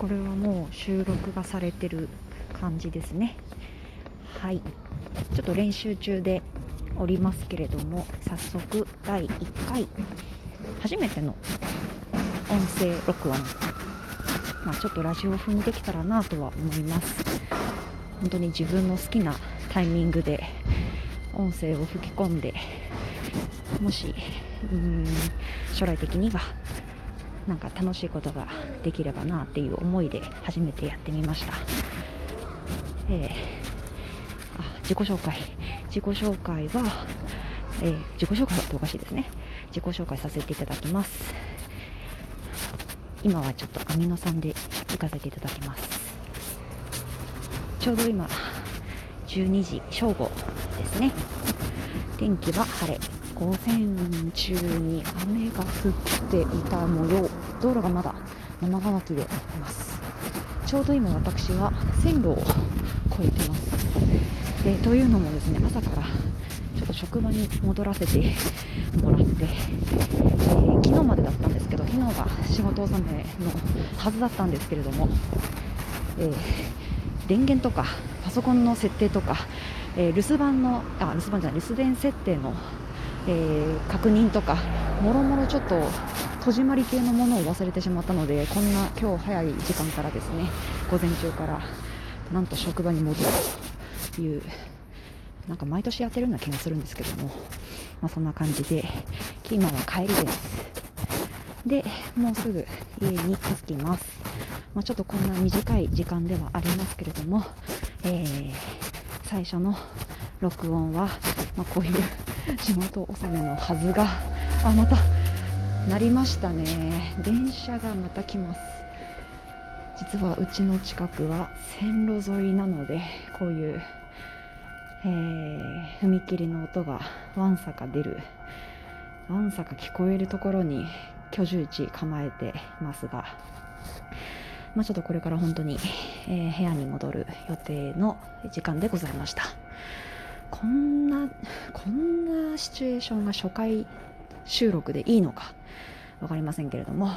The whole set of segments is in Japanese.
これはもう収録がされてる感じですね。はい。ちょっと練習中でおりますけれども早速第1回初めての音声録音。まあ、ちょっとラジオ風にできたらなとは思います。本当に自分の好きなタイミングで音声を吹き込んでもしうん将来的にはなんか楽しいことができればなっていう思いで初めてやってみました、えー、あ自己紹介。自己紹介は、えー、自己紹介はおかしいですね。自己紹介させていただきます。今はちょっとアミノ酸で行かせていただきます。ちょうど今12時正午ですね。天気は晴れ。午前中に雨が降っていた模様道路がまだ生乾きでいます。ちょうど今私は線路を越えてます。でというのもですね朝からちょっと職場に戻らせてもらって、えー、昨日までだったんですけど昨日が仕事納めのはずだったんですけれども、えー、電源とかパソコンの設定とか、えー、留守番のあ留守番じゃない留守電設定の、えー、確認とかもろもろちょっと戸締まり系のものを忘れてしまったのでこんな今日早い時間からですね午前中からなんと職場に戻るというなんか毎年やってるような気がするんですけども、まあ、そんな感じで今は帰りです。でもうすぐ家に着きます、まあ、ちょっとこんな短い時間ではありますけれども、えー、最初の録音は、まあ、こういう仕事納めのはずがあまたなりましたね。電車がまた来ます。実はうちの近くは線路沿いなのでこういうえー、踏切の音がわんさか出るわんさか聞こえるところに居住地構えてますが、まあ、ちょっとこれから本当に、えー、部屋に戻る予定の時間でございました。こんなこんなシチュエーションが初回収録でいいのか分かりませんけれども。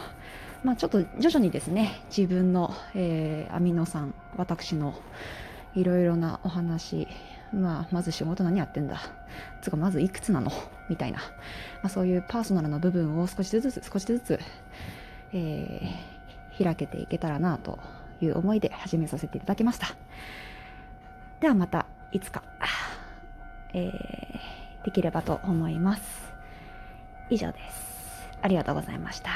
まあ、ちょっと徐々にですね自分の、えー、アミノ酸私のいろいろなお話まあ、まず仕事何やってんだつかまずいくつなのみたいな、まあ、そういうパーソナルな部分を少しずつ少しずつ、えー、開けていけたらなという思いで始めさせていただきました。ではまたいつか、えー、できればと思います。以上です。ありがとうございました。